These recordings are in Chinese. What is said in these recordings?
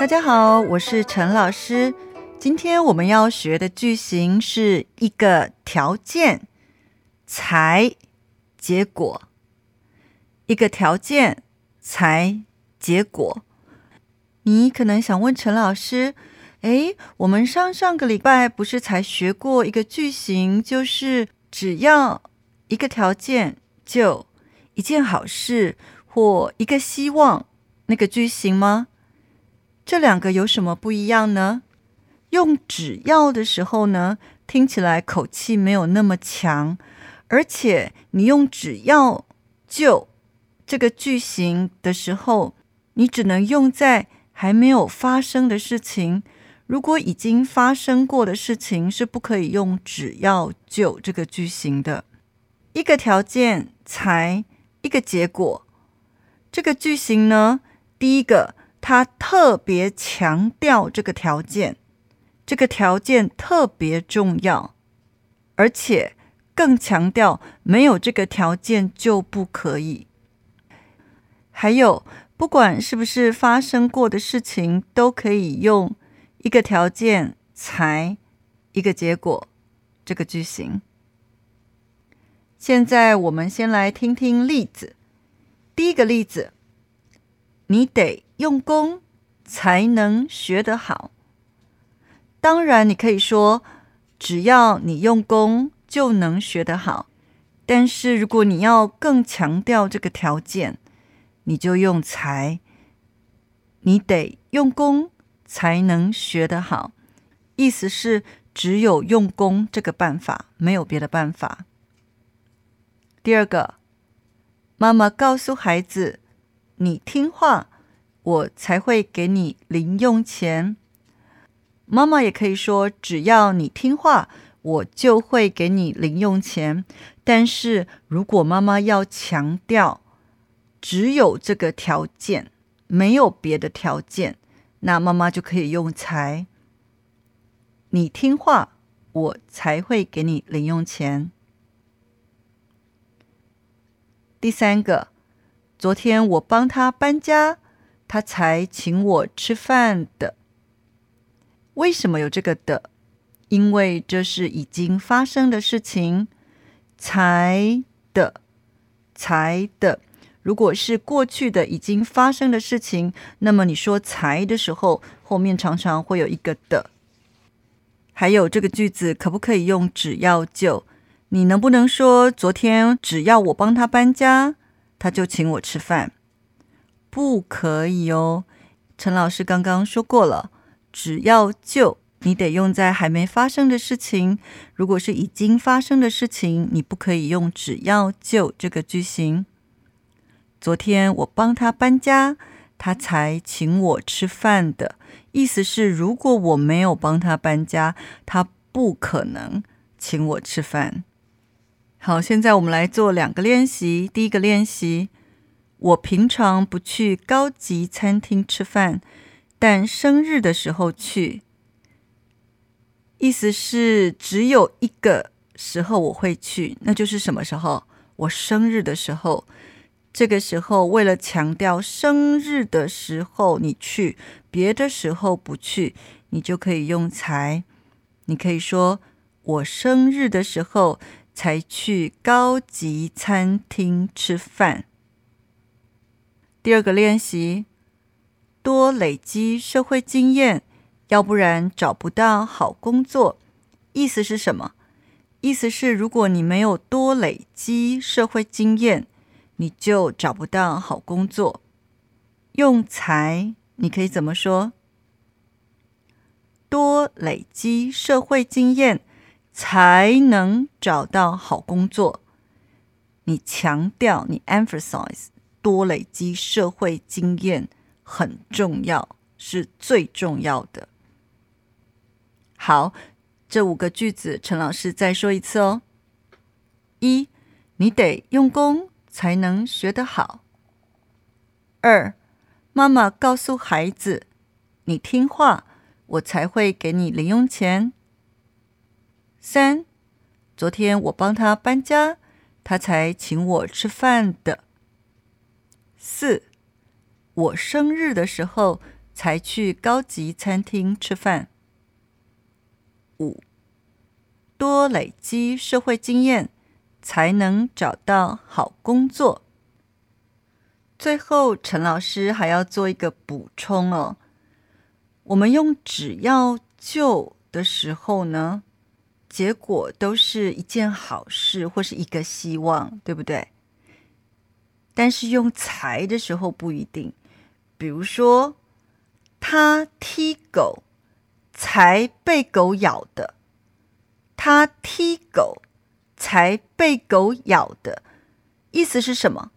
大家好，我是陈老师。今天我们要学的句型是一个条件才结果，一个条件才结果。你可能想问陈老师：诶，我们上上个礼拜不是才学过一个句型，就是只要一个条件就一件好事或一个希望那个句型吗？这两个有什么不一样呢？用只要的时候呢，听起来口气没有那么强，而且你用只要就这个句型的时候，你只能用在还没有发生的事情。如果已经发生过的事情，是不可以用只要就这个句型的。一个条件才一个结果，这个句型呢，第一个他特别强调这个条件。这个条件特别重要，而且更强调没有这个条件就不可以。还有，不管是不是发生过的事情，都可以用一个条件才一个结果这个句型。现在我们先来听听例子。第一个例子，你得用功才能学得好。当然，你可以说，只要你用功就能学得好。但是，如果你要更强调这个条件，你就用才。你得用功才能学得好，意思是只有用功这个办法，没有别的办法。第二个，妈妈告诉孩子：“你听话，我才会给你零用钱。”妈妈也可以说：“只要你听话，我就会给你零用钱。”但是如果妈妈要强调只有这个条件，没有别的条件，那妈妈就可以用“才”。你听话，我才会给你零用钱。第三个，昨天我帮他搬家，他才请我吃饭的。为什么有这个的？因为这是已经发生的事情，才的，才的。如果是过去的已经发生的事情，那么你说才的时候，后面常常会有一个的。还有这个句子可不可以用只要就？你能不能说昨天只要我帮他搬家，他就请我吃饭？不可以哦。陈老师刚刚说过了。只要就你得用在还没发生的事情，如果是已经发生的事情，你不可以用只要就这个句型。昨天我帮他搬家，他才请我吃饭的意思是，如果我没有帮他搬家，他不可能请我吃饭。好，现在我们来做两个练习。第一个练习，我平常不去高级餐厅吃饭。但生日的时候去，意思是只有一个时候我会去，那就是什么时候？我生日的时候。这个时候，为了强调生日的时候你去，别的时候不去，你就可以用才。你可以说我生日的时候才去高级餐厅吃饭。第二个练习。多累积社会经验，要不然找不到好工作。意思是什么？意思是如果你没有多累积社会经验，你就找不到好工作。用才，你可以怎么说？多累积社会经验才能找到好工作。你强调，你 emphasize 多累积社会经验。很重要，是最重要的。好，这五个句子，陈老师再说一次哦。一，你得用功才能学得好。二，妈妈告诉孩子，你听话，我才会给你零用钱。三，昨天我帮他搬家，他才请我吃饭的。四。我生日的时候才去高级餐厅吃饭。五，多累积社会经验，才能找到好工作。最后，陈老师还要做一个补充哦。我们用“只要就”的时候呢，结果都是一件好事或是一个希望，对不对？但是用“才”的时候不一定。比如说，他踢狗才被狗咬的，他踢狗才被狗咬的，意思是什么？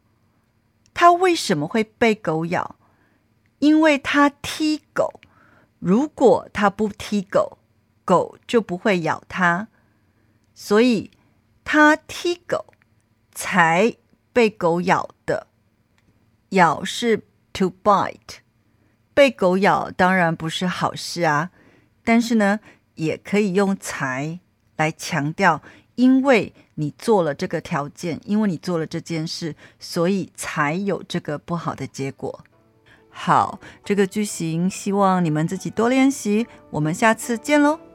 他为什么会被狗咬？因为他踢狗。如果他不踢狗，狗就不会咬他。所以他踢狗才被狗咬的。咬是 to bite，被狗咬当然不是好事啊。但是呢，也可以用才来强调，因为你做了这个条件，因为你做了这件事，所以才有这个不好的结果。好，这个句型希望你们自己多练习。我们下次见喽。